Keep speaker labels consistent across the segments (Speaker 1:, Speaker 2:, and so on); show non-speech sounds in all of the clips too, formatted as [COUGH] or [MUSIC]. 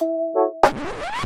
Speaker 1: Thank you.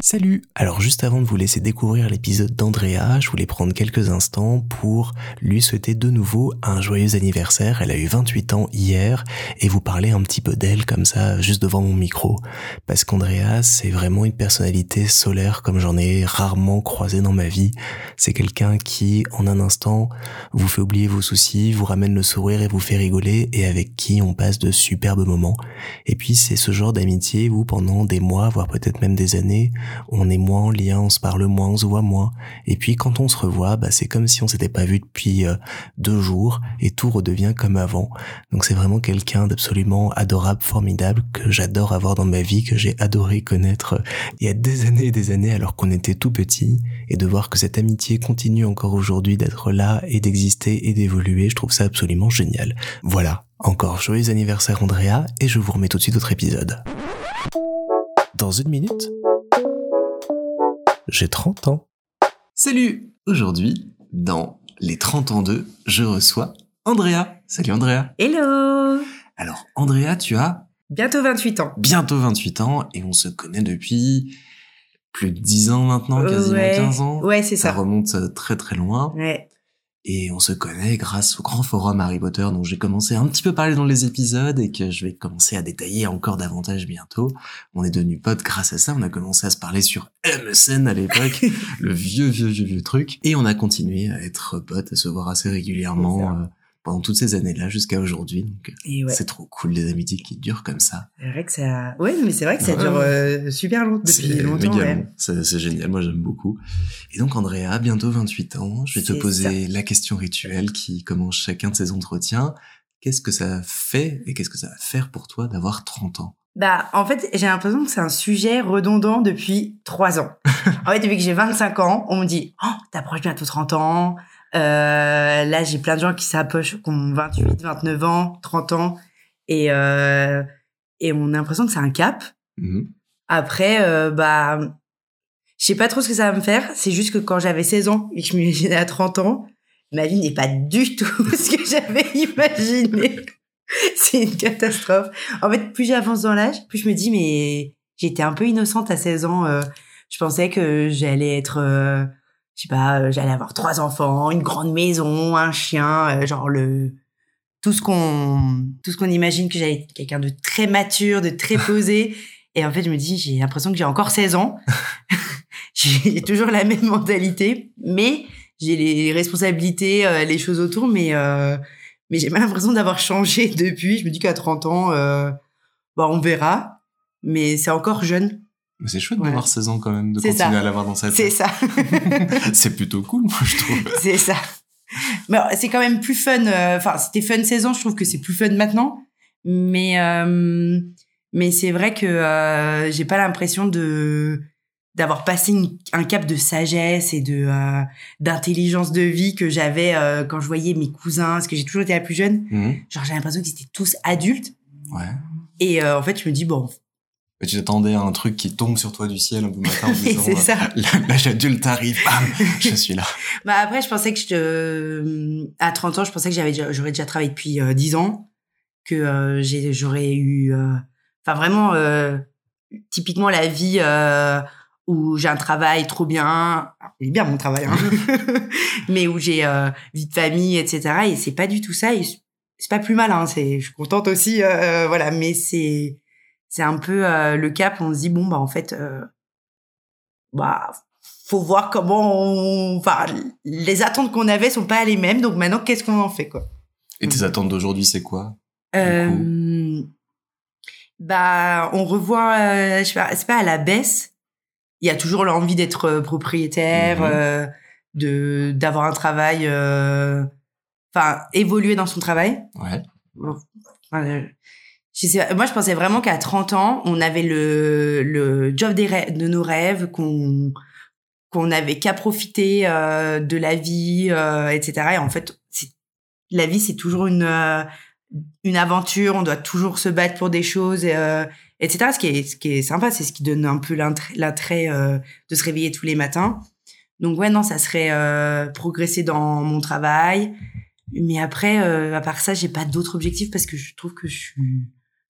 Speaker 1: Salut Alors juste avant de vous laisser découvrir l'épisode d'Andrea, je voulais prendre quelques instants pour lui souhaiter de nouveau un joyeux anniversaire. Elle a eu 28 ans hier et vous parler un petit peu d'elle comme ça juste devant mon micro. Parce qu'Andrea, c'est vraiment une personnalité solaire comme j'en ai rarement croisé dans ma vie. C'est quelqu'un qui, en un instant, vous fait oublier vos soucis, vous ramène le sourire et vous fait rigoler et avec qui on passe de superbes moments. Et puis c'est ce genre d'amitié où pendant des mois, voire peut-être même des années, on est moins en lien, on se parle moins, on se voit moins. Et puis quand on se revoit, bah, c'est comme si on s'était pas vu depuis euh, deux jours et tout redevient comme avant. Donc c'est vraiment quelqu'un d'absolument adorable, formidable, que j'adore avoir dans ma vie, que j'ai adoré connaître euh, il y a des années et des années alors qu'on était tout petit. Et de voir que cette amitié continue encore aujourd'hui d'être là et d'exister et d'évoluer, je trouve ça absolument génial. Voilà, encore joyeux anniversaire Andrea et je vous remets tout de suite autre épisode. Dans une minute, j'ai 30 ans.
Speaker 2: Salut Aujourd'hui, dans les 30 ans 2, je reçois Andrea. Salut Andrea.
Speaker 3: Hello
Speaker 2: Alors Andrea, tu as
Speaker 3: Bientôt 28 ans.
Speaker 2: bientôt 28 ans et on se connaît depuis plus de 10 ans maintenant, quasiment
Speaker 3: Ouais.
Speaker 2: 15 ans.
Speaker 3: Ouais, c'est
Speaker 2: Ça
Speaker 3: ça.
Speaker 2: remonte euh, très très loin.
Speaker 3: Ouais.
Speaker 2: Et on se connaît grâce au grand forum Harry Potter dont j'ai commencé à un petit peu parler dans les épisodes et que je vais commencer à détailler encore davantage bientôt. On est devenus potes grâce à ça. On a commencé à se parler sur MSN à l'époque, [LAUGHS] le vieux, vieux, vieux, vieux truc. Et on a continué à être potes, à se voir assez régulièrement pendant toutes ces années-là jusqu'à aujourd'hui. Donc,
Speaker 3: ouais.
Speaker 2: c'est trop cool des amitiés qui durent comme ça.
Speaker 3: C'est vrai que ça. Ouais, mais c'est vrai que ça dure euh, super longtemps depuis
Speaker 2: C'est
Speaker 3: longtemps. Ouais.
Speaker 2: C'est génial, moi j'aime beaucoup. Et donc Andrea, bientôt 28 ans, je vais te poser la question rituelle qui commence chacun de ces entretiens. Qu'est-ce que ça fait et qu'est-ce que ça va faire pour toi d'avoir 30 ans?
Speaker 3: Bah, en fait, j'ai l'impression que c'est un sujet redondant depuis trois ans. [LAUGHS] en fait, depuis que j'ai 25 ans, on me dit Oh, t'approches bientôt 30 ans. Euh, là, j'ai plein de gens qui s'approchent, qui ont 28, 29 ans, 30 ans. Et, euh, et on a l'impression que c'est un cap.
Speaker 2: Mhm.
Speaker 3: Après, euh, bah, je sais pas trop ce que ça va me faire. C'est juste que quand j'avais 16 ans et que je m'imaginais à 30 ans, ma vie n'est pas du tout [LAUGHS] ce que j'avais imaginé. C'est une catastrophe. En fait, plus j'avance dans l'âge, plus je me dis, mais j'étais un peu innocente à 16 ans. euh, je pensais que j'allais être, euh, je sais pas, euh, j'allais avoir trois enfants, une grande maison, un chien, euh, genre le tout ce qu'on tout ce qu'on imagine que j'allais être quelqu'un de très mature, de très [LAUGHS] posé. Et en fait, je me dis, j'ai l'impression que j'ai encore 16 ans. [LAUGHS] j'ai toujours la même mentalité, mais j'ai les responsabilités, euh, les choses autour, mais euh, mais j'ai pas l'impression d'avoir changé [LAUGHS] depuis. Je me dis qu'à 30 ans, euh, bah on verra, mais c'est encore jeune.
Speaker 2: Mais C'est chouette
Speaker 3: Ouais.
Speaker 2: d'avoir 16 ans quand même, de
Speaker 3: C'est
Speaker 2: continuer
Speaker 3: ça.
Speaker 2: à l'avoir dans sa
Speaker 3: C'est
Speaker 2: tête.
Speaker 3: ça, [LAUGHS]
Speaker 2: c'est plutôt cool, moi je trouve. [LAUGHS]
Speaker 3: c'est ça. Mais alors, c'est quand même plus fun. euh, Enfin, c'était fun 16 ans. Je trouve que c'est plus fun maintenant. Mais euh, mais c'est vrai que euh, j'ai pas l'impression de d'avoir passé une- un cap de sagesse et de euh, d'intelligence de vie que j'avais euh, quand je voyais mes cousins parce que j'ai toujours été la plus jeune
Speaker 2: Mhm.
Speaker 3: genre j'ai l'impression qu'ils étaient tous adultes
Speaker 2: Ouais.
Speaker 3: et euh, en fait je me dis bon
Speaker 2: Tu t'attendais à un truc qui tombe sur toi du ciel un peu matin en [LAUGHS] disant
Speaker 3: c'est ça
Speaker 2: euh, l'âge adulte arrive, bam, je suis là. [LAUGHS]
Speaker 3: bah après je pensais que je te... à 30 ans je pensais que j'avais déjà- j'aurais déjà travaillé depuis euh, 10 ans que euh, j'ai j'aurais eu euh, enfin vraiment euh, typiquement la vie euh, où j'ai un travail trop bien il est bien mon travail hein. [LAUGHS] mais où j'ai euh, vie de famille etc et c'est pas du tout ça et c'est pas plus mal hein c'est je suis contente aussi euh, voilà mais c'est c'est un peu euh, le cap on se dit bon bah en fait euh, bah faut voir comment on enfin les attentes qu'on avait sont pas les mêmes donc maintenant qu'est-ce qu'on en fait quoi?
Speaker 2: Et tes attentes d'aujourd'hui, c'est quoi
Speaker 3: euh, bah on revoit euh, je sais pas c'est pas à la baisse il y a toujours l'envie d'être propriétaire
Speaker 2: Mhm.
Speaker 3: de d'avoir un travail enfin évoluer dans son travail
Speaker 2: Ouais.
Speaker 3: Je sais moi, je pensais vraiment qu'à 30 ans, on avait le, le job des rêves, de nos rêves, qu'on qu'on n'avait qu'à profiter euh, de la vie, euh, etc. Et en fait, la vie, c'est toujours une euh, une aventure. On doit toujours se battre pour des choses, euh, etc. Ce qui est ce qui est sympa, c'est ce qui donne un peu l'attrait euh, de se réveiller tous les matins. Donc ouais, non, ça serait euh, progresser dans mon travail. Mais après, euh, à part ça, j'ai pas d'autres objectifs parce que je trouve que je suis,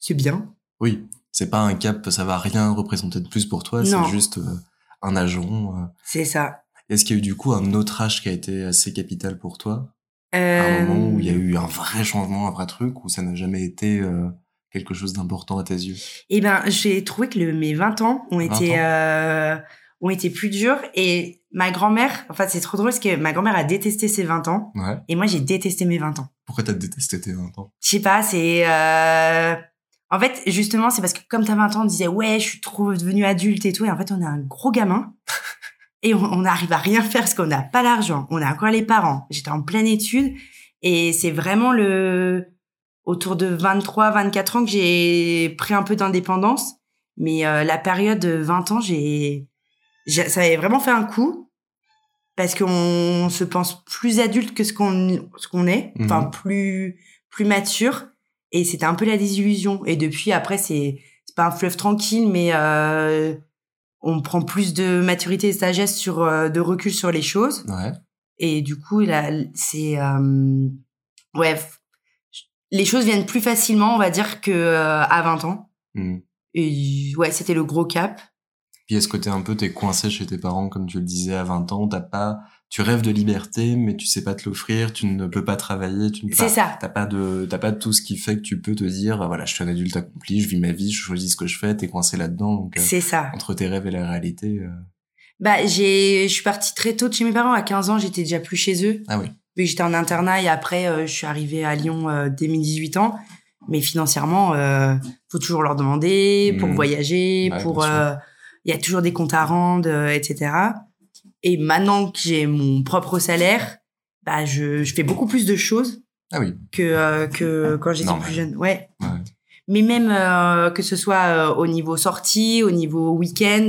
Speaker 3: c'est bien.
Speaker 2: Oui. C'est pas un cap, ça va rien représenter de plus pour toi, c'est juste euh, un agent. euh.
Speaker 3: C'est ça.
Speaker 2: Est-ce qu'il y a eu du coup un autre âge qui a été assez capital pour toi? À
Speaker 3: Euh,
Speaker 2: un moment où il y a eu un vrai changement, un vrai truc, où ça n'a jamais été euh, quelque chose d'important à tes yeux?
Speaker 3: Eh ben, j'ai trouvé que le, mes 20 ans ont
Speaker 2: 20
Speaker 3: été,
Speaker 2: ans.
Speaker 3: euh, ont été plus durs. Et ma grand-mère, enfin, c'est trop drôle parce que ma grand-mère a détesté ses 20 ans.
Speaker 2: Ouais.
Speaker 3: Et moi, j'ai détesté mes 20 ans.
Speaker 2: Pourquoi t'as détesté tes 20 ans?
Speaker 3: Je sais pas, c'est... En fait, justement, c'est parce que comme t'as 20 ans, on disait, ouais, je suis trop devenue adulte et tout. Et en fait, on est un gros gamin. [LAUGHS] et on, n'arrive à rien faire parce qu'on n'a pas l'argent. On a encore les parents? J'étais en pleine étude. Et c'est vraiment le... Autour de 23, 24 ans que j'ai pris un peu d'indépendance. Mais euh, la période de 20 ans, j'ai... j'ai- Ça avait vraiment fait un coup. Parce qu'on se pense plus adulte que ce qu'on ce qu'on est. Enfin,
Speaker 2: Mhm.
Speaker 3: plus plus mature. Et c'était un peu la désillusion. Et depuis, après, c'est c'est pas un fleuve tranquille, mais euh, on prend plus de maturité et de sagesse sur euh, de recul sur les choses.
Speaker 2: Ouais.
Speaker 3: Et du coup, là, c'est euh, ouais, les choses viennent plus facilement, on va dire, que à 20 ans.
Speaker 2: Hmm.
Speaker 3: Et ouais, c'était le gros cap.
Speaker 2: Puis est-ce que t'es un peu t'es coincé chez tes parents comme tu le disais à 20 ans, t'as pas tu rêves de liberté mais tu sais pas te l'offrir, tu ne peux pas travailler, tu ne peux
Speaker 3: C'est
Speaker 2: pas
Speaker 3: ça.
Speaker 2: t'as pas de t'as pas tout ce qui fait que tu peux te dire ah, voilà, je suis un adulte accompli, je vis ma vie, je choisis ce que je fais, t'es coincé là-dedans donc euh,
Speaker 3: C'est ça.
Speaker 2: entre tes rêves et la réalité euh,
Speaker 3: Bah, j'ai, je suis partie très tôt de chez mes parents. À 15 ans, j'étais déjà plus chez eux.
Speaker 2: Ah oui.
Speaker 3: Que j'étais en internat et après, euh, je suis arrivée à Lyon euh, dès mes 18 ans. Mais financièrement, euh, faut toujours leur demander pour
Speaker 2: Mhm.
Speaker 3: voyager,
Speaker 2: Ouais,
Speaker 3: pour, euh, il y a toujours des comptes à rendre, euh, etc. Et maintenant que j'ai mon propre salaire, bah, je, je fais beaucoup plus de choses
Speaker 2: Ah oui.
Speaker 3: que, euh, que quand j'étais plus jeune. Ouais.
Speaker 2: Ouais.
Speaker 3: Mais même euh, que ce soit euh, au niveau sortie, au niveau week-end,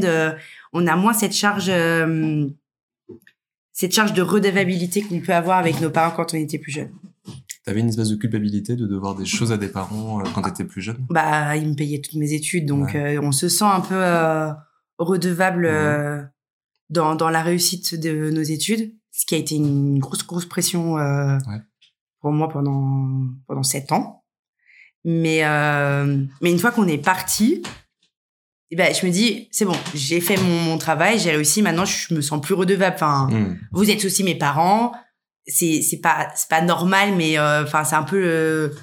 Speaker 3: on a moins cette charge, cette charge de redevabilité qu'on peut avoir avec nos parents quand on était plus jeune.
Speaker 2: T'avais une espèce de culpabilité de devoir des choses à des parents quand t'étais plus jeune?
Speaker 3: Bah, ils me payaient toutes mes études, donc
Speaker 2: Ouais.
Speaker 3: on se sent un peu redevable. Euh, dans, dans la réussite de nos études, ce qui a été une grosse grosse pression euh,
Speaker 2: Ouais.
Speaker 3: pour moi pendant pendant sept ans. Mais euh, mais une fois qu'on est parti, eh ben je me dis c'est bon, j'ai fait mon, mon travail, j'ai réussi. Maintenant, je me sens plus redevable. Enfin,
Speaker 2: Hmm.
Speaker 3: vous êtes aussi mes parents. C'est c'est pas c'est pas normal, mais euh, enfin c'est un peu le-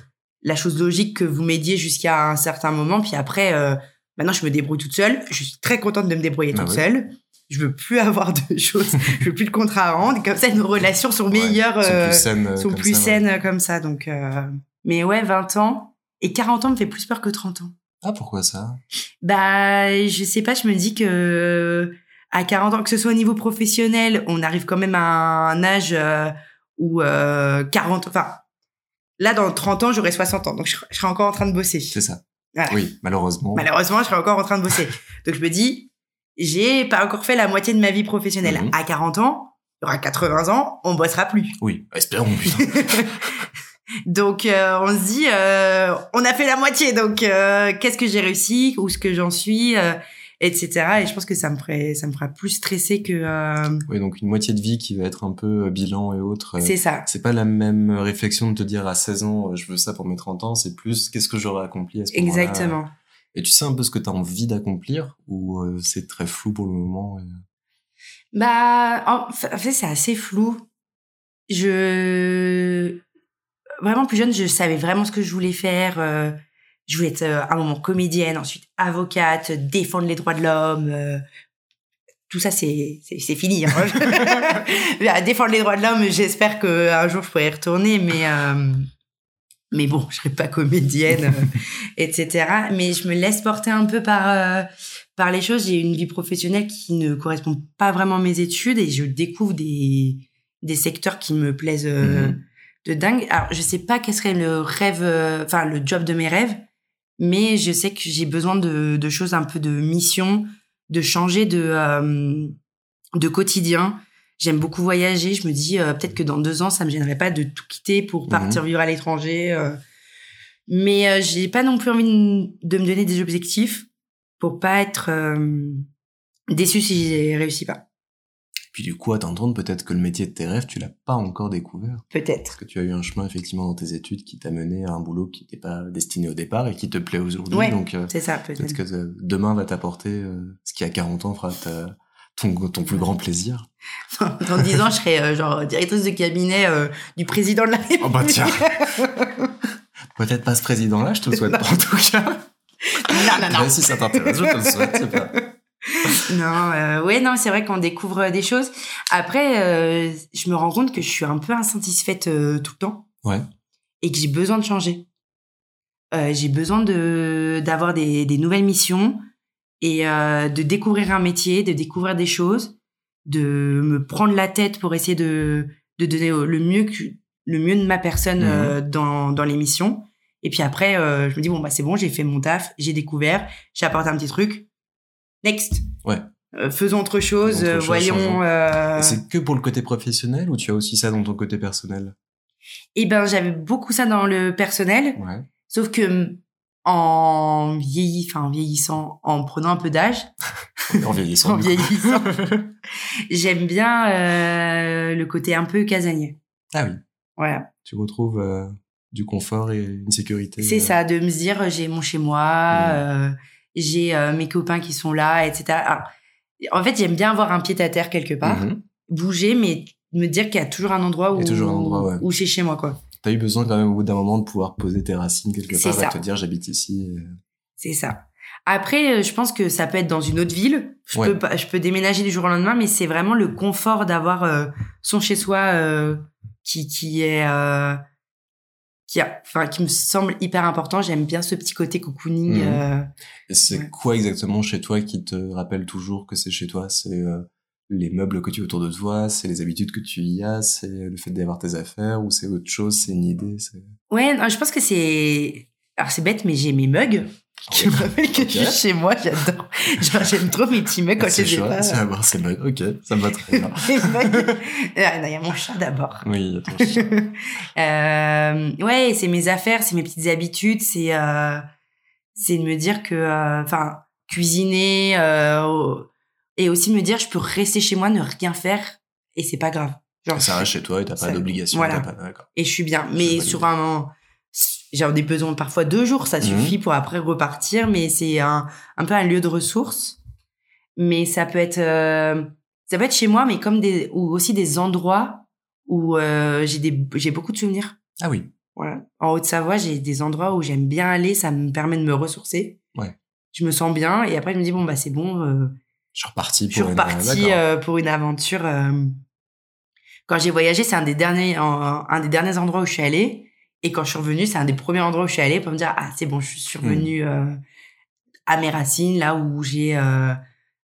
Speaker 3: la chose logique que vous m'aidiez jusqu'à un certain moment. Puis après, euh, maintenant je me débrouille toute seule. Je suis très contente de me débrouiller
Speaker 2: Ah
Speaker 3: toute
Speaker 2: oui.
Speaker 3: seule. Je veux plus avoir de [LAUGHS] choses, je veux plus de contrat à rendre. Comme ça, nos relations sont
Speaker 2: Ouais.
Speaker 3: meilleures,
Speaker 2: Sont
Speaker 3: euh,
Speaker 2: plus saines. euh,
Speaker 3: sont
Speaker 2: comme
Speaker 3: plus
Speaker 2: ça, ouais.
Speaker 3: saines euh, comme ça. Donc, euh, mais ouais, 20 ans et 40 ans me fait plus peur que 30 ans.
Speaker 2: Ah pourquoi ça?
Speaker 3: Bah, je sais pas, je me dis que à 40 ans, que ce soit au niveau professionnel, on arrive quand même à un âge euh, où euh, 40, enfin, là, dans 30 ans, j'aurai 60 ans, donc je, je serai encore en train de bosser.
Speaker 2: C'est ça.
Speaker 3: Voilà.
Speaker 2: Oui, malheureusement.
Speaker 3: Malheureusement, je serai encore en train de bosser. donc je me dis, j'ai pas encore fait la moitié de ma vie professionnelle.
Speaker 2: Mhm.
Speaker 3: À 40 ans, il y aura 80 ans, on bossera plus.
Speaker 2: Oui, espérons putain. [LAUGHS]
Speaker 3: Donc euh, on se dit, euh, on a fait la moitié, donc euh, qu'est-ce que j'ai réussi, où est-ce que j'en suis, etc. Et je pense que ça me ferait, ça me fera plus stresser que.
Speaker 2: oui, donc une moitié de vie qui va être un peu bilan et autres.
Speaker 3: c'est ça.
Speaker 2: C'est pas la même réflexion de te dire à 16 ans, je veux ça pour mes 30 ans, c'est plus qu'est-ce que j'aurais accompli à ce moment-là.
Speaker 3: Exactement.
Speaker 2: Et tu sais un peu ce que tu as envie d'accomplir ou euh, c'est très flou pour le moment et-
Speaker 3: Bah, en fa- en fait, c'est assez flou. Je vraiment plus jeune, je savais vraiment ce que je voulais faire. euh, je voulais être euh, à un moment comédienne, ensuite avocate, défendre les droits de l'homme. euh, tout ça, c'est fini. Hein. À [LAUGHS] [LAUGHS] défendre les droits de l'homme, j'espère que un jour je pourrai y retourner, mais euh, mais bon, je serai pas comédienne, [LAUGHS] etc. Mais je me laisse porter un peu par euh, par les choses. J'ai une vie professionnelle qui ne correspond pas vraiment à mes études et je découvre des des secteurs qui me plaisent euh,
Speaker 2: Mhm.
Speaker 3: de dingue. Alors, je sais pas quel serait le rêve, euh, enfin le job de mes rêves, mais je sais que j'ai besoin de, de choses un peu de mission, de changer de de quotidien. J'aime beaucoup voyager. Je me dis euh, peut-être que dans deux ans, ça me gênerait pas de tout quitter pour
Speaker 2: Mhm.
Speaker 3: partir vivre à l'étranger. euh. Mais euh, j'ai pas non plus envie de, de me donner des objectifs pour pas être euh, déçue si j'ai réussi pas.
Speaker 2: Puis du coup, à t'entendre, peut-être que le métier de tes rêves, tu l'as pas encore découvert.
Speaker 3: Peut-être.
Speaker 2: Parce que tu as eu un chemin effectivement dans tes études qui t'a mené à un boulot qui n'était pas destiné au départ et qui te plaît aujourd'hui.
Speaker 3: Ouais,
Speaker 2: Donc
Speaker 3: C'est ça, peut-être.
Speaker 2: peut-être que demain va t'apporter ce qui à 40 ans fera ta- ton, ton plus grand plaisir. [LAUGHS]
Speaker 3: Dans 10 ans, je serai euh, genre directrice de cabinet euh, du président de la République.
Speaker 2: Oh bah tiens. Peut-être pas ce président-là, je te le souhaite pas en tout cas.
Speaker 3: non, non, non.
Speaker 2: Mais si ça t'intéresse, je te le souhaite. pas-
Speaker 3: Non, euh, ouais, non, c'est vrai qu'on découvre des choses. Après, je me rends compte que je suis un peu insatisfaite tout le temps.
Speaker 2: Ouais.
Speaker 3: Et que j'ai besoin de changer. J'ai besoin de d'avoir des, des nouvelles missions et euh, de découvrir un métier, de découvrir des choses, de me prendre la tête pour essayer de de donner le mieux que le mieux de ma personne
Speaker 2: Mhm.
Speaker 3: euh, dans dans l'émission. Et puis après, euh, je me dis bon bah c'est bon, j'ai fait mon taf, j'ai découvert, j'ai apporté un petit truc. Next.
Speaker 2: Ouais.
Speaker 3: Euh, faisons autre chose,
Speaker 2: Faisons autre chose,
Speaker 3: voyons.
Speaker 2: C'est que pour le côté professionnel ou tu as aussi ça dans ton côté personnel?
Speaker 3: Eh ben, j'avais beaucoup ça dans le personnel,
Speaker 2: Ouais.
Speaker 3: sauf que en vieilli, enfin en vieillissant, en prenant un peu d'âge, [LAUGHS]
Speaker 2: En vieillissant.
Speaker 3: en [LAUGHS] j'aime bien euh, le côté un peu casanier.
Speaker 2: ah oui.
Speaker 3: Voilà,
Speaker 2: Tu retrouves euh, du confort et une sécurité.
Speaker 3: c'est
Speaker 2: euh,
Speaker 3: ça, de me dire j'ai mon chez moi, j'ai mes copains qui sont là, etc. Alors, en fait, j'aime bien avoir un pied à terre quelque part,
Speaker 2: mhm.
Speaker 3: bouger, mais me dire qu'il y a toujours un endroit où,
Speaker 2: toujours un endroit, ouais.
Speaker 3: où c'est chez moi, quoi.
Speaker 2: T'as eu besoin quand même au bout d'un moment de pouvoir poser tes racines quelque part et te dire j'habite ici. et-
Speaker 3: C'est ça. Après, euh, je pense que ça peut être dans une autre ville. Je
Speaker 2: Ouais.
Speaker 3: peux pas, je peux déménager du jour au lendemain, mais c'est vraiment le confort d'avoir euh, son chez soi euh, qui qui est euh, qui a, enfin qui me semble hyper important. J'aime bien ce petit côté cocooning.
Speaker 2: Mhm.
Speaker 3: euh,
Speaker 2: Et c'est
Speaker 3: Ouais.
Speaker 2: quoi exactement chez toi qui te rappelle toujours que c'est chez toi? C'est euh, les meubles que tu as autour de toi, c'est les habitudes que tu y as, c'est le fait d'avoir tes affaires ou c'est autre chose, c'est une idée.
Speaker 3: Ouais, non, je pense que c'est alors c'est bête, mais j'ai mes mugs qui me rappellent que
Speaker 2: Ok.
Speaker 3: je suis chez moi. J'adore. Genre j'aime trop mes petits mugs quand je
Speaker 2: C'est
Speaker 3: les ai pas.
Speaker 2: c'est à voir, c'est bon. Ok, ça me va très bien. [LAUGHS]
Speaker 3: Les mugs. Ah, il y a mon chat d'abord.
Speaker 2: oui, attends. [LAUGHS] je-
Speaker 3: euh, ouais, c'est mes affaires, c'est mes petites habitudes, c'est euh, c'est de me dire que, euh, enfin, cuisiner euh, et aussi me dire je peux rester chez moi, ne rien faire et c'est pas grave. Genre,
Speaker 2: Ça reste chez toi et t'as pas d'obligation.
Speaker 3: voilà.
Speaker 2: pas-
Speaker 3: et je suis bien. Mais sur un j'ai des besoins parfois deux jours, ça
Speaker 2: Mhm.
Speaker 3: suffit pour après repartir, mais c'est un, un peu un lieu de ressources. Mais ça peut être euh, ça peut être chez moi, mais comme des ou aussi des endroits où euh, j'ai des j'ai beaucoup de souvenirs.
Speaker 2: Ah oui.
Speaker 3: Voilà. En Haute-Savoie, j'ai des endroits où j'aime bien aller, ça me permet de me ressourcer.
Speaker 2: Ouais.
Speaker 3: Je me sens bien et après je me dis bon bah c'est bon, euh,
Speaker 2: Je suis reparti
Speaker 3: je suis
Speaker 2: une-
Speaker 3: euh, pour une aventure. euh. Quand j'ai voyagé, c'est un des derniers un des derniers endroits où je suis allée et quand je suis revenue, c'est un des premiers endroits où je suis allée pour me dire ah c'est bon, je suis
Speaker 2: Hmm.
Speaker 3: revenue euh, à mes racines là où j'ai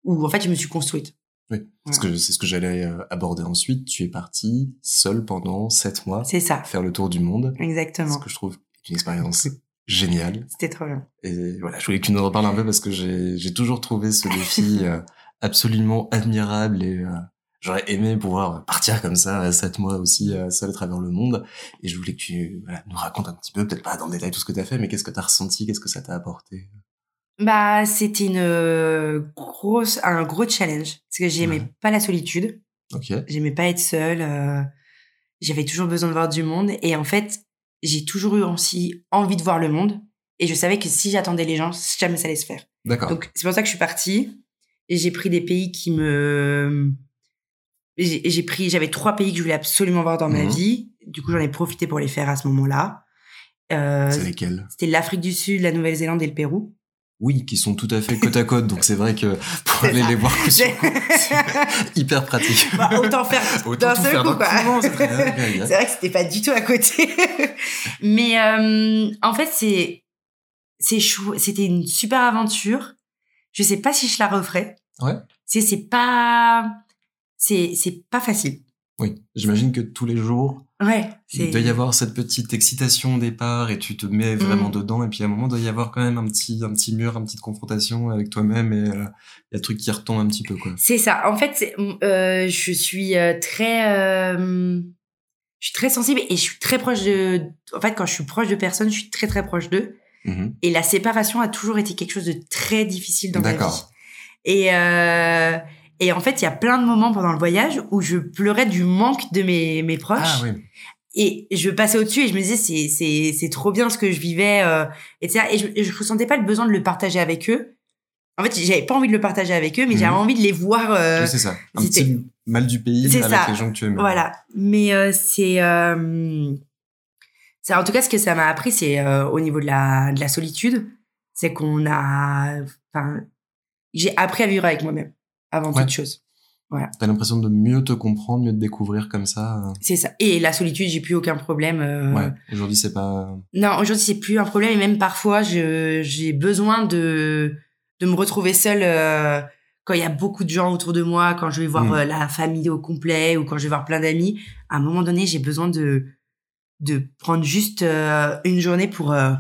Speaker 3: où en fait je me suis construite.
Speaker 2: Oui, parce que c'est ce que j'allais aborder ensuite. Tu es parti seul pendant sept mois
Speaker 3: C'est ça.
Speaker 2: faire le tour du monde.
Speaker 3: Exactement.
Speaker 2: Ce que je trouve une expérience géniale.
Speaker 3: C'était trop bien.
Speaker 2: Et voilà, je voulais que tu nous en reparles un peu parce que j'ai toujours trouvé ce [LAUGHS] défi euh, absolument admirable et euh, j'aurais aimé pouvoir partir comme ça à sept mois aussi euh, seul à travers le monde. Et je voulais que tu voilà, nous racontes un petit peu, peut-être pas dans le détail tout ce que tu as fait, mais qu'est-ce que tu as ressenti, qu'est-ce que ça t'a apporté?
Speaker 3: Bah, c'était une euh, grosse, un gros challenge parce que j'aimais
Speaker 2: Ouais.
Speaker 3: pas la solitude,
Speaker 2: Ok.
Speaker 3: j'aimais pas être seule, euh, j'avais toujours besoin de voir du monde et en fait, j'ai toujours eu aussi envie de voir le monde et je savais que si j'attendais les gens, jamais ça allait se faire.
Speaker 2: D'accord.
Speaker 3: Donc c'est pour ça que je suis partie et j'ai pris des pays qui me, j'ai pris, j'avais trois pays que je voulais absolument voir dans ma
Speaker 2: Mhm.
Speaker 3: vie. Du coup, j'en ai profité pour les faire à ce moment-là. Euh,
Speaker 2: C'est lesquels?
Speaker 3: c'était l'Afrique du Sud, la Nouvelle-Zélande et le Pérou.
Speaker 2: Oui, qui sont tout à fait côte à côte, donc c'est vrai que [LAUGHS] pour aller
Speaker 3: ça.
Speaker 2: les voir [LAUGHS] c'est hyper pratique.
Speaker 3: Bah, autant faire [LAUGHS] d'un seul
Speaker 2: faire
Speaker 3: coup, quoi.
Speaker 2: c'est
Speaker 3: vrai que c'était pas du tout à côté. Mais euh, en fait, c'est c'est chou- c'était une super aventure. Je sais pas si je la referais.
Speaker 2: Ouais.
Speaker 3: C'est c'est pas c'est c'est pas facile.
Speaker 2: Oui, j'imagine que tous les jours,
Speaker 3: Ouais,
Speaker 2: il doit y avoir cette petite excitation au départ et tu te mets vraiment
Speaker 3: Mm.
Speaker 2: dedans et puis à un moment il doit y avoir quand même un petit un petit mur, une petite confrontation avec toi-même et euh, il y a un truc qui retombe un petit peu quoi.
Speaker 3: C'est ça. En fait, euh, je suis euh, très, euh, je suis très sensible et je suis très proche de. En fait, quand je suis proche de personnes, je suis très très proche d'eux.
Speaker 2: Mhm.
Speaker 3: Et la séparation a toujours été quelque chose de très difficile dans ma vie.
Speaker 2: D'accord.
Speaker 3: Et Et en fait, il y a plein de moments pendant le voyage où je pleurais du manque de mes, mes proches.
Speaker 2: Ah oui.
Speaker 3: Et je passais au-dessus et je me disais, c'est, c'est, c'est trop bien ce que je vivais, euh, etc. Et je, et je ressentais pas le besoin de le partager avec eux. En fait, j'avais pas envie de le partager avec eux, mais
Speaker 2: Mhm.
Speaker 3: j'avais envie de les voir. euh,
Speaker 2: Oui, c'est ça. Un petit mal du pays avec
Speaker 3: ça.
Speaker 2: les gens que tu aimes.
Speaker 3: Voilà. Mais euh, c'est, euh, c'est en tout cas ce que ça m'a appris, c'est euh, au niveau de la, de la solitude, c'est qu'on a, enfin, j'ai appris à vivre avec moi-même avant
Speaker 2: Ouais.
Speaker 3: toute chose.
Speaker 2: T'as l'impression de mieux te comprendre, mieux te découvrir comme ça. euh.
Speaker 3: C'est ça. Et la solitude, j'ai plus aucun problème. euh,
Speaker 2: Ouais. Aujourd'hui, c'est pas.
Speaker 3: Non, aujourd'hui c'est plus un problème et même parfois je j'ai besoin de de me retrouver seule euh, quand il y a beaucoup de gens autour de moi, quand je vais voir
Speaker 2: Mm.
Speaker 3: euh, la famille au complet ou quand je vais voir plein d'amis. À un moment donné, j'ai besoin de de prendre juste euh, une journée pour euh,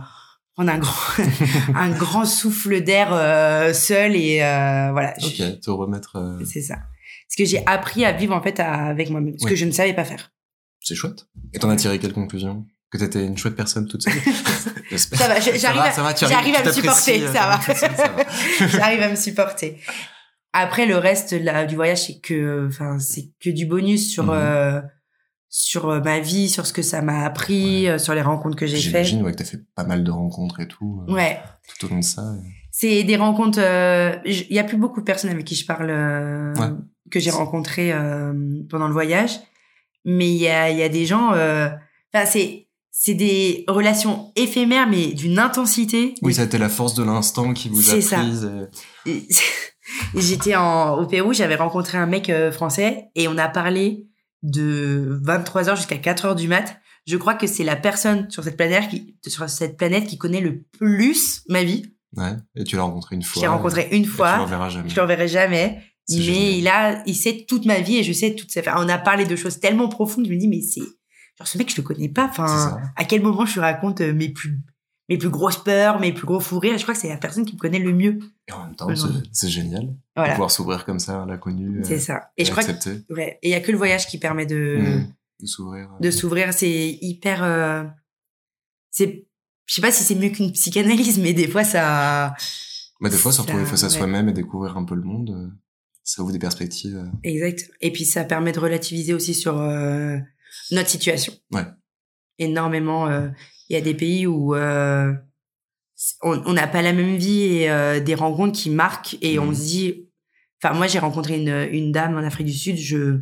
Speaker 3: prendre un grand [LAUGHS] un grand souffle d'air euh, seul et euh, voilà. je-
Speaker 2: Ok, te remettre. euh,
Speaker 3: C'est ça. Ce que j'ai appris à vivre en fait à- avec moi-même, ce
Speaker 2: Ouais.
Speaker 3: que je ne savais pas faire.
Speaker 2: C'est chouette. Et t'en as tiré quelle conclusion? Que t'étais une chouette personne toute seule? [LAUGHS]
Speaker 3: Ça va, j'arrive à-
Speaker 2: ça va,
Speaker 3: j'arrive à me supporter,
Speaker 2: euh,
Speaker 3: ça va.
Speaker 2: va. [LAUGHS]
Speaker 3: J'arrive à me supporter. Après, le reste là, du voyage, c'est que, enfin, c'est que du bonus sur euh, sur euh, ma vie, sur ce que ça m'a appris, euh, sur les rencontres que j'ai faites.
Speaker 2: J'imagine ouais, que t'as fait pas mal de rencontres et tout. euh,
Speaker 3: Ouais,
Speaker 2: Tout au long de ça. et-
Speaker 3: c'est des rencontres. euh, Il y a plus beaucoup de personnes avec qui je parle euh,
Speaker 2: Ouais.
Speaker 3: que j'ai rencontrées euh, pendant le voyage, mais il y a il y a des gens. euh, Enfin, c'est c'est des relations éphémères, mais d'une intensité.
Speaker 2: Oui, ça a été la force de l'instant qui vous a
Speaker 3: C'est ça.
Speaker 2: prise. et- [LAUGHS]
Speaker 3: J'étais en, au Pérou, j'avais rencontré un mec euh, français et on a parlé de 23h jusqu'à 4h du mat. Je crois que c'est la personne sur cette planète qui, sur cette planète qui connaît le plus ma vie.
Speaker 2: Ouais. Et tu l'as rencontré une fois.
Speaker 3: J'ai rencontré une
Speaker 2: et Tu le
Speaker 3: fois.
Speaker 2: reverras jamais.
Speaker 3: Je le reverrai jamais. Mais
Speaker 2: génial.
Speaker 3: il a, il sait toute ma vie et je sais ses. enfin, on a parlé de choses tellement profondes. Je me dis, mais c'est, genre, ce mec, je le connais pas. Enfin, à quel moment je lui raconte euh, mes plus, mes plus grosses peurs, mes plus gros fous rires. Je crois que c'est la personne qui me connaît le mieux.
Speaker 2: Et en même temps, c'est génial de
Speaker 3: Voilà.
Speaker 2: pouvoir s'ouvrir comme ça à l'inconnu. euh,
Speaker 3: C'est ça. Et je crois que, ouais. Et il y a que le voyage qui permet de,
Speaker 2: Mm. de s'ouvrir. euh.
Speaker 3: de s'ouvrir. C'est hyper, euh, c'est, je sais pas si c'est mieux qu'une psychanalyse, mais des fois ça,
Speaker 2: Mais des fois, se retrouver face à
Speaker 3: ouais.
Speaker 2: soi-même et découvrir un peu le monde, euh, ça ouvre des perspectives.
Speaker 3: Exact. Et puis ça permet de relativiser aussi sur euh, notre situation.
Speaker 2: Ouais.
Speaker 3: Énormément. euh, Il y a des pays où euh, on n'a pas la même vie et euh, des rencontres qui marquent et on
Speaker 2: Mhm.
Speaker 3: se dit. Enfin, moi, j'ai rencontré une, une dame en Afrique du Sud. Je,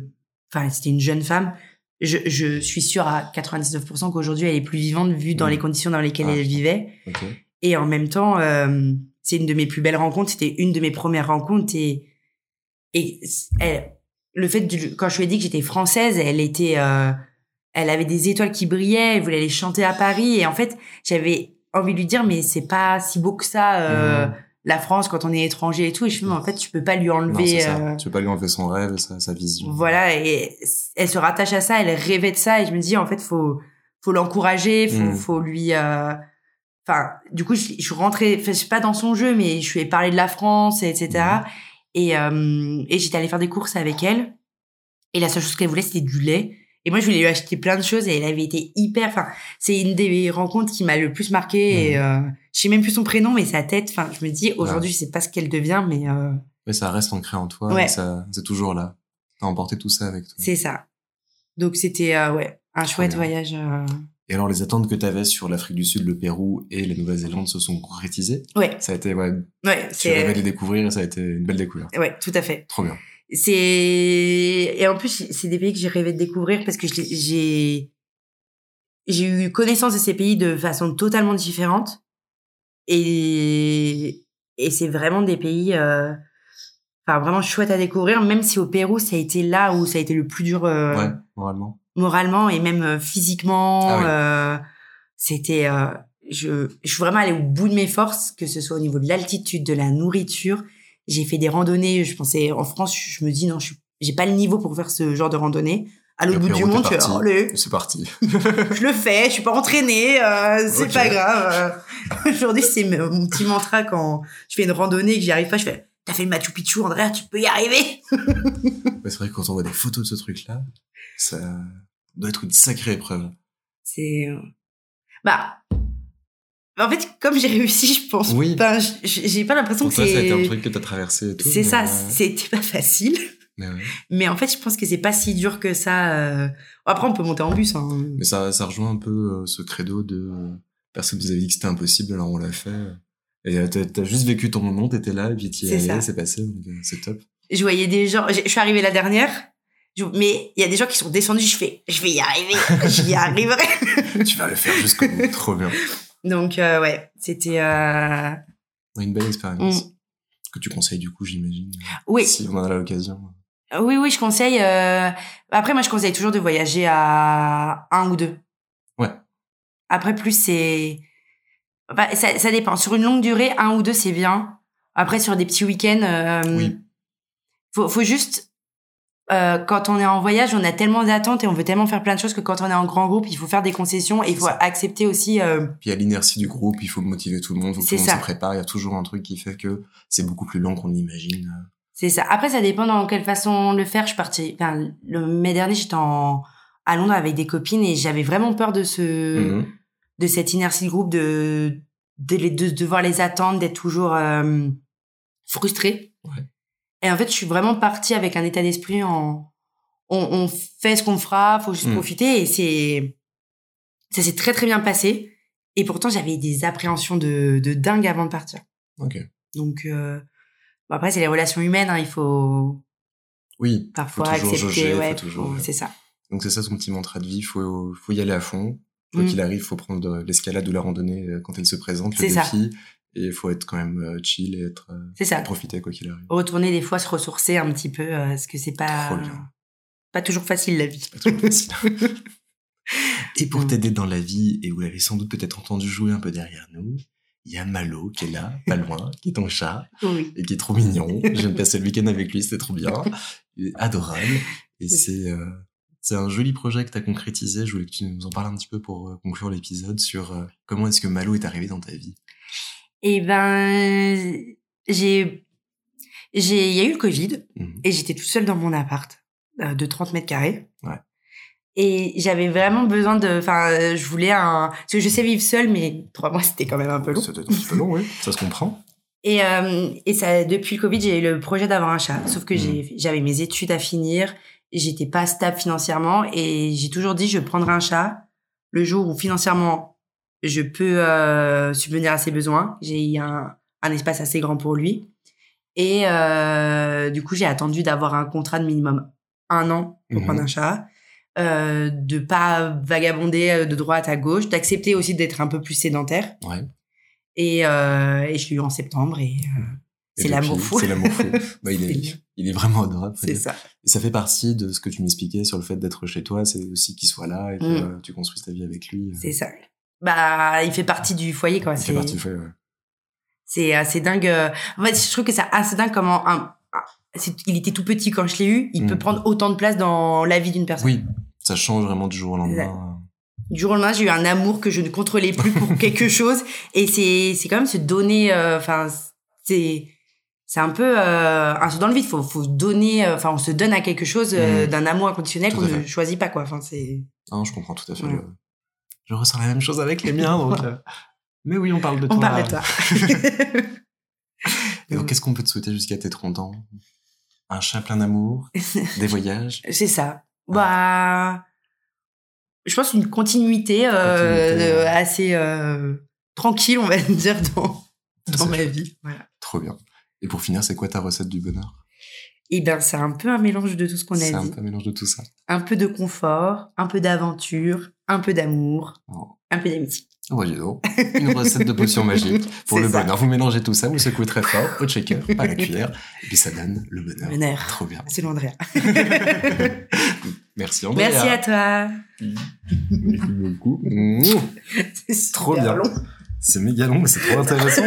Speaker 3: enfin, c'était une jeune femme. Je, je suis sûre à 99% qu'aujourd'hui, elle est plus vivante vu dans
Speaker 2: Mhm.
Speaker 3: les conditions dans lesquelles
Speaker 2: Ah.
Speaker 3: elle vivait. Et en même temps, euh, c'est une de mes plus belles rencontres. C'était une de mes premières rencontres et et elle, le fait de, quand je lui ai dit que j'étais française, elle était, euh, elle avait des étoiles qui brillaient. Elle voulait aller chanter à Paris et en fait, j'avais envie de lui dire mais c'est pas si beau que ça euh,
Speaker 2: Mhm.
Speaker 3: la France quand on est étranger et tout. Et je me dis mais en fait, tu peux pas lui
Speaker 2: Non,
Speaker 3: enlever.
Speaker 2: ça.
Speaker 3: euh,
Speaker 2: Tu peux pas lui enlever son rêve, sa, sa vision.
Speaker 3: voilà, et elle se rattache à ça, elle rêvait de ça, et je me dis, en fait, faut, faut l'encourager, faut,
Speaker 2: Mm.
Speaker 3: faut lui, euh, enfin, du coup, je, je suis rentrée, enfin, je suis pas dans son jeu, mais je lui ai parlé de la France, et etc.
Speaker 2: Mm.
Speaker 3: Et, euh, et j'étais allée faire des courses avec elle, et la seule chose qu'elle voulait, c'était du lait. Et moi, je voulais lui acheter plein de choses, et elle avait été hyper, enfin, c'est une des rencontres qui m'a le plus marqué, et,
Speaker 2: Mm.
Speaker 3: euh, je sais même plus son prénom, mais sa tête, enfin, je me dis, aujourd'hui, je sais pas ce qu'elle devient, mais, euh,
Speaker 2: Mais ça reste ancré en toi,
Speaker 3: Ouais.
Speaker 2: c'est toujours là. T'as emporté tout ça avec toi.
Speaker 3: c'est ça. Donc, c'était, euh, ouais, un chouette voyage, euh,
Speaker 2: Et alors, les attentes que t'avais sur l'Afrique du Sud, le Pérou et la Nouvelle-Zélande se sont concrétisées?
Speaker 3: Ouais,
Speaker 2: Ça a été, ouais,
Speaker 3: ouais,
Speaker 2: tu rêvais de les découvrir et ça a été une belle découverte.
Speaker 3: ouais, tout à fait.
Speaker 2: Trop bien.
Speaker 3: C'est et en plus c'est des pays que j'ai rêvé de découvrir parce que j'ai j'ai eu connaissance de ces pays de façon totalement différente et et c'est vraiment des pays euh, enfin vraiment chouettes à découvrir même si au Pérou ça a été là où ça a été le plus dur euh,
Speaker 2: Ouais, moralement.
Speaker 3: moralement et même euh, physiquement.
Speaker 2: Ah oui.
Speaker 3: euh, c'était, euh, je, je suis vraiment allée au bout de mes forces, que ce soit au niveau de l'altitude, de la nourriture. J'ai fait des randonnées. Je pensais en France, je me dis non, je j'ai pas le niveau pour faire ce genre de randonnée. À l'autre
Speaker 2: Le
Speaker 3: bout du monde, tu
Speaker 2: parti.
Speaker 3: allez,
Speaker 2: C'est [LAUGHS] parti.
Speaker 3: je le fais. Je suis pas entraînée, euh, c'est pas grave. Euh, [LAUGHS] Aujourd'hui, c'est mon petit mantra quand je fais une randonnée et que j'y arrive pas. Je fais, t'as fait le Machu Picchu, Andrea, tu peux y arriver. [LAUGHS]
Speaker 2: C'est vrai que quand on voit des photos de ce truc-là, ça doit être une sacrée épreuve.
Speaker 3: C'est euh, bah En fait, comme j'ai réussi, je pense.
Speaker 2: Oui.
Speaker 3: Ben, j'ai pas l'impression que
Speaker 2: toi, ça a été un
Speaker 3: c'est.
Speaker 2: truc que t'as traversé et tout.
Speaker 3: C'est ça,
Speaker 2: euh,
Speaker 3: c'était pas facile. [LAUGHS]
Speaker 2: Mais, ouais.
Speaker 3: Mais en fait, je pense que c'est pas si dur que ça. euh. Après, on peut monter en bus. Hein.
Speaker 2: Mais ça, ça rejoint un peu euh, ce credo de euh, personne vous avait dit que c'était impossible, alors on l'a fait. Et t'as as juste vécu ton moment, t'étais là, et puis t'y es
Speaker 3: C'est
Speaker 2: allé, c'est passé, donc, c'est top.
Speaker 3: Je voyais des gens. Je suis arrivée la dernière. Mais il y a des gens qui sont descendus. Je fais, je vais y arriver. [LAUGHS] J'y arriverai.
Speaker 2: tu vas le faire jusqu'au bout, trop bien.
Speaker 3: Donc euh, ouais, c'était. euh,
Speaker 2: Une belle expérience.
Speaker 3: Mm.
Speaker 2: Que tu conseilles du coup, j'imagine.
Speaker 3: Oui,
Speaker 2: Si on en a l'occasion.
Speaker 3: oui, oui, je conseille. euh, Après, moi, je conseille toujours de voyager à un ou deux.
Speaker 2: Ouais.
Speaker 3: Après, plus c'est. Enfin, ça, ça dépend. Sur une longue durée, un ou deux, c'est bien. Après, sur des petits week-ends, euh,
Speaker 2: Oui.
Speaker 3: faut, faut juste. Euh, quand on est en voyage, on a tellement d'attentes et on veut tellement faire plein de choses que quand on est en grand groupe, il faut faire des concessions et il faut
Speaker 2: ça.
Speaker 3: accepter aussi. euh,
Speaker 2: Puis il y a l'inertie du groupe, il faut motiver tout le monde, faut que tout le monde se prépare. Il y a toujours un truc qui fait que c'est beaucoup plus long qu'on l'imagine.
Speaker 3: C'est ça. Après, ça dépend dans quelle façon le faire. Je suis partie. Enfin, le mai dernier, j'étais en à Londres avec des copines et j'avais vraiment peur de ce
Speaker 2: Mhm.
Speaker 3: de cette inertie de groupe, de de, les- de devoir les attendre, d'être toujours euh, frustrée.
Speaker 2: Ouais.
Speaker 3: Et en fait, je suis vraiment partie avec un état d'esprit en on, on fait ce qu'on fera, faut juste
Speaker 2: Mhm.
Speaker 3: profiter et c'est ça s'est très très bien passé. Et pourtant, j'avais des appréhensions de, de dingue avant de partir.
Speaker 2: Ok.
Speaker 3: Donc euh, bon, après, c'est les relations humaines. Hein, il faut
Speaker 2: Oui.
Speaker 3: parfois
Speaker 2: Faut
Speaker 3: accepter. ouais,
Speaker 2: toujours-
Speaker 3: c'est ça.
Speaker 2: Donc c'est ça son petit mantra de vie, faut, faut y aller à fond. Quoi
Speaker 3: Mm.
Speaker 2: qu'il arrive, faut prendre de l'escalade ou la randonnée euh, quand elle se présente, le
Speaker 3: C'est ça.
Speaker 2: Et il faut être quand même euh, chill et être euh,
Speaker 3: C'est ça.
Speaker 2: profiter quoi qu'il arrive.
Speaker 3: Retourner des fois se ressourcer un petit peu, euh, parce que c'est pas
Speaker 2: Trop bien.
Speaker 3: pas toujours facile la vie.
Speaker 2: Pas toujours facile. [LAUGHS] et pour
Speaker 3: Mm.
Speaker 2: t'aider dans la vie, et vous l'avez sans doute peut-être entendu jouer un peu derrière nous, il y a Malo qui est là, pas loin, qui est ton chat,
Speaker 3: Oui.
Speaker 2: et qui est trop mignon. Je viens de passer le week-end avec lui, c'était trop bien. Il est adorable. Et c'est euh, c'est un joli projet que tu as concrétisé. Je voulais que tu nous en parles un petit peu pour conclure l'épisode sur euh, comment est-ce que Malo est arrivé dans ta vie.
Speaker 3: Et ben j'ai j'ai il y a eu le Covid
Speaker 2: Mhm.
Speaker 3: et j'étais toute seule dans mon appart euh, de 30 mètres carrés.
Speaker 2: Ouais.
Speaker 3: Et j'avais vraiment besoin de, enfin, je voulais un, parce que je sais vivre seule, mais trois mois c'était quand même un peu long.
Speaker 2: C'était un petit peu long, oui. Ça se comprend.
Speaker 3: Et, euh, et ça, depuis le Covid, j'ai eu le projet d'avoir un chat. Sauf que j'ai, j'avais mes études à finir, j'étais pas stable financièrement et j'ai toujours dit je prendrai un chat le jour où financièrement je peux euh, subvenir à ses besoins. J'ai un, un espace assez grand pour lui. Et euh, du coup, j'ai attendu d'avoir un contrat de minimum un an pour
Speaker 2: Mhm.
Speaker 3: prendre un chat. Euh, de pas vagabonder euh, de droite à gauche, d'accepter aussi d'être un peu plus sédentaire.
Speaker 2: Ouais.
Speaker 3: Et, euh, et je l'ai eu en septembre et euh,
Speaker 2: Et
Speaker 3: c'est l'amour fou.
Speaker 2: C'est l'amour fou. [LAUGHS] Bah, il, est,
Speaker 3: lui.
Speaker 2: il est vraiment adorable.
Speaker 3: C'est ça.
Speaker 2: Et ça fait partie de ce que tu m'expliquais sur le fait d'être chez toi. C'est aussi qu'il soit là et que
Speaker 3: Mm.
Speaker 2: tu construises ta vie avec lui.
Speaker 3: C'est ça. Bah, il fait partie du foyer, quoi.
Speaker 2: Il fait partie du ouais.
Speaker 3: c'est assez dingue. euh. En fait, je trouve que c'est assez dingue comment un, il était tout petit quand je l'ai eu. Il
Speaker 2: Mm.
Speaker 3: peut prendre autant de place dans la vie d'une personne.
Speaker 2: Oui, ça change vraiment du jour au lendemain.
Speaker 3: Du jour au lendemain, j'ai eu un amour que je ne contrôlais plus pour [LAUGHS] quelque chose. Et c'est, c'est quand même se donner, euh, enfin, c'est, c'est un peu euh, un saut dans le vide. Faut, faut donner, enfin, on se donne à quelque chose euh,
Speaker 2: Mm.
Speaker 3: d'un amour inconditionnel qu'on ne choisit pas, quoi. Enfin, c'est.
Speaker 2: Non, je comprends tout à fait.
Speaker 3: Ouais.
Speaker 2: Je ressens la même chose avec les miens, donc. euh, [LAUGHS] Mais oui, on parle de toi.
Speaker 3: On parle de toi.
Speaker 2: Et donc, qu'est-ce qu'on peut te souhaiter jusqu'à tes 30 ans? Un chat plein d'amour, des [LAUGHS] voyages?
Speaker 3: C'est ça. Bah, je pense une continuité, euh,
Speaker 2: Continuité,
Speaker 3: euh, assez euh, tranquille, on va [LAUGHS] dire, dans, dans ma vie. Voilà.
Speaker 2: Trop bien. Et pour finir, c'est quoi ta recette du bonheur?
Speaker 3: eh ben c'est un peu un mélange de tout ce qu'on a dit.
Speaker 2: C'est un peu un mélange de tout ça.
Speaker 3: Un peu de confort, un peu d'aventure, un peu d'amour,
Speaker 2: oh.
Speaker 3: un peu d'amitié.
Speaker 2: Oh, une recette de potion [LAUGHS] magique pour le bonheur. Vous mélangez tout ça, vous secouez très fort au shaker, pas la cuillère, et puis ça donne le bonheur.
Speaker 3: Bonheur.
Speaker 2: Trop bien.
Speaker 3: C'est l'Andrea. [LAUGHS]
Speaker 2: Merci Andrea.
Speaker 3: Merci à toi.
Speaker 2: Merci beaucoup.
Speaker 3: C'est [LAUGHS]
Speaker 2: trop bien.
Speaker 3: Long.
Speaker 2: C'est méga long, mais c'est trop intéressant.